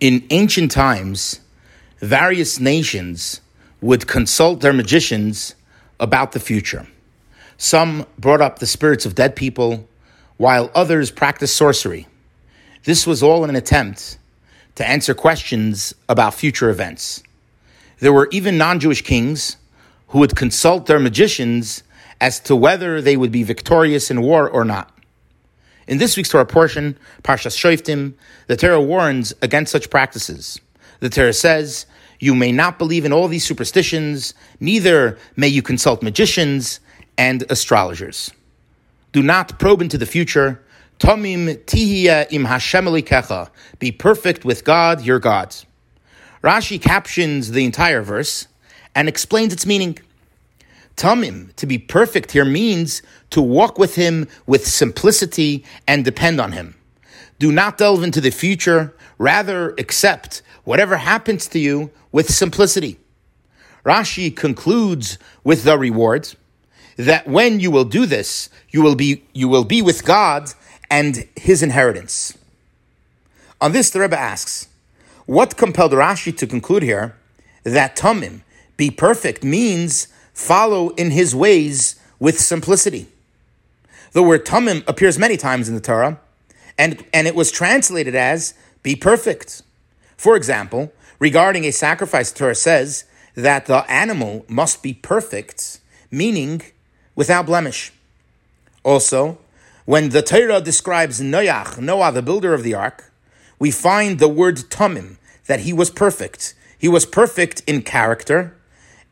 In ancient times, various nations would consult their magicians about the future. Some brought up the spirits of dead people, while others practiced sorcery. This was all in an attempt to answer questions about future events. There were even non Jewish kings who would consult their magicians as to whether they would be victorious in war or not. In this week's Torah portion, Parshas Shoftim, the Torah warns against such practices. The Torah says, You may not believe in all these superstitions, neither may you consult magicians and astrologers. Do not probe into the future. Tomim tihia im Hashem. Be perfect with God, your God. Rashi captions the entire verse and explains its meaning. Tamim, to be perfect here means to walk with him with simplicity and depend on him. Do not delve into the future, rather accept whatever happens to you with simplicity. Rashi concludes with the reward that when you will do this, you will be, you will be with God and his inheritance. On this, the Rebbe asks, what compelled Rashi to conclude here that Tamim, be perfect, means follow in his ways with simplicity. The word tamim appears many times in the Torah, and, and it was translated as be perfect. For example, regarding a sacrifice, the Torah says that the animal must be perfect, meaning without blemish. Also, when the Torah describes Noach, Noah, the builder of the ark, we find the word tamim, that he was perfect. He was perfect in character,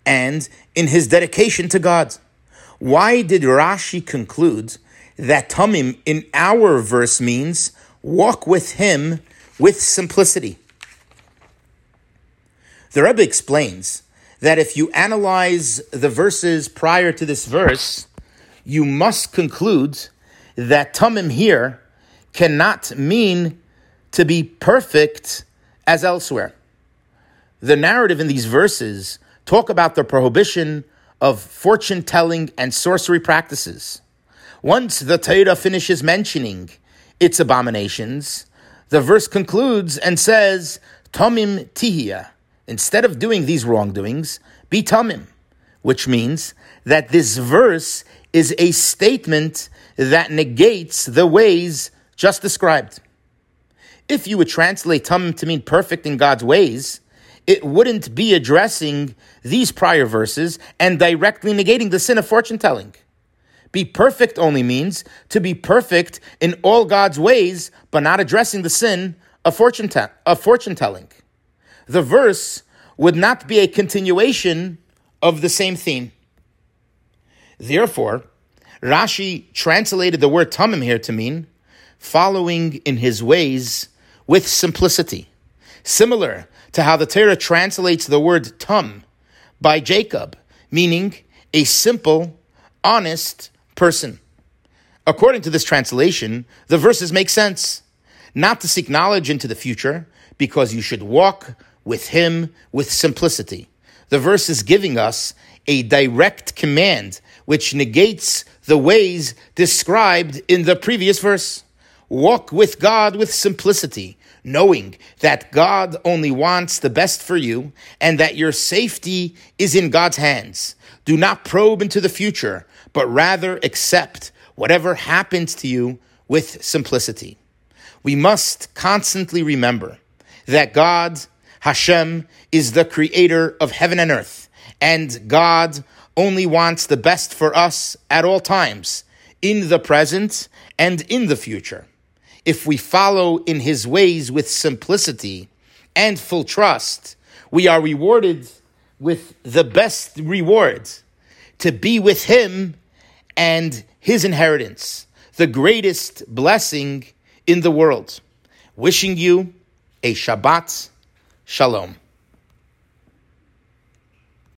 and in his dedication to God. Why did Rashi conclude that Tamim in our verse means walk with him with simplicity? The Rebbe explains that if you analyze the verses prior to this verse, you must conclude that Tamim here cannot mean to be perfect as elsewhere. The narrative in these verses talk about the prohibition of fortune telling and sorcery practices. Once the Torah finishes mentioning its abominations, the verse concludes and says, Tomim tihia. Instead of doing these wrongdoings, be tomim, which means that this verse is a statement that negates the ways just described. If you would translate tomim to mean perfect in God's ways, it wouldn't be addressing these prior verses and directly negating the sin of fortune telling. Be perfect only means to be perfect in all God's ways, but not addressing the sin of fortune, te- of fortune telling. The verse would not be a continuation of the same theme. Therefore, Rashi translated the word tamim here to mean following in his ways with simplicity. Similar to how the Torah translates the word tum by Jacob, meaning a simple, honest person. According to this translation, the verses make sense. Not to seek knowledge into the future, because you should walk with him with simplicity. The verse is giving us a direct command which negates the ways described in the previous verse. Walk with God with simplicity, knowing that God only wants the best for you and that your safety is in God's hands. Do not probe into the future, but rather accept whatever happens to you with simplicity. We must constantly remember that God, Hashem, is the creator of heaven and earth, and God only wants the best for us at all times, in the present and in the future if we follow in his ways with simplicity and full trust, we are rewarded with the best reward to be with him and his inheritance, the greatest blessing in the world. Wishing you a Shabbat Shalom.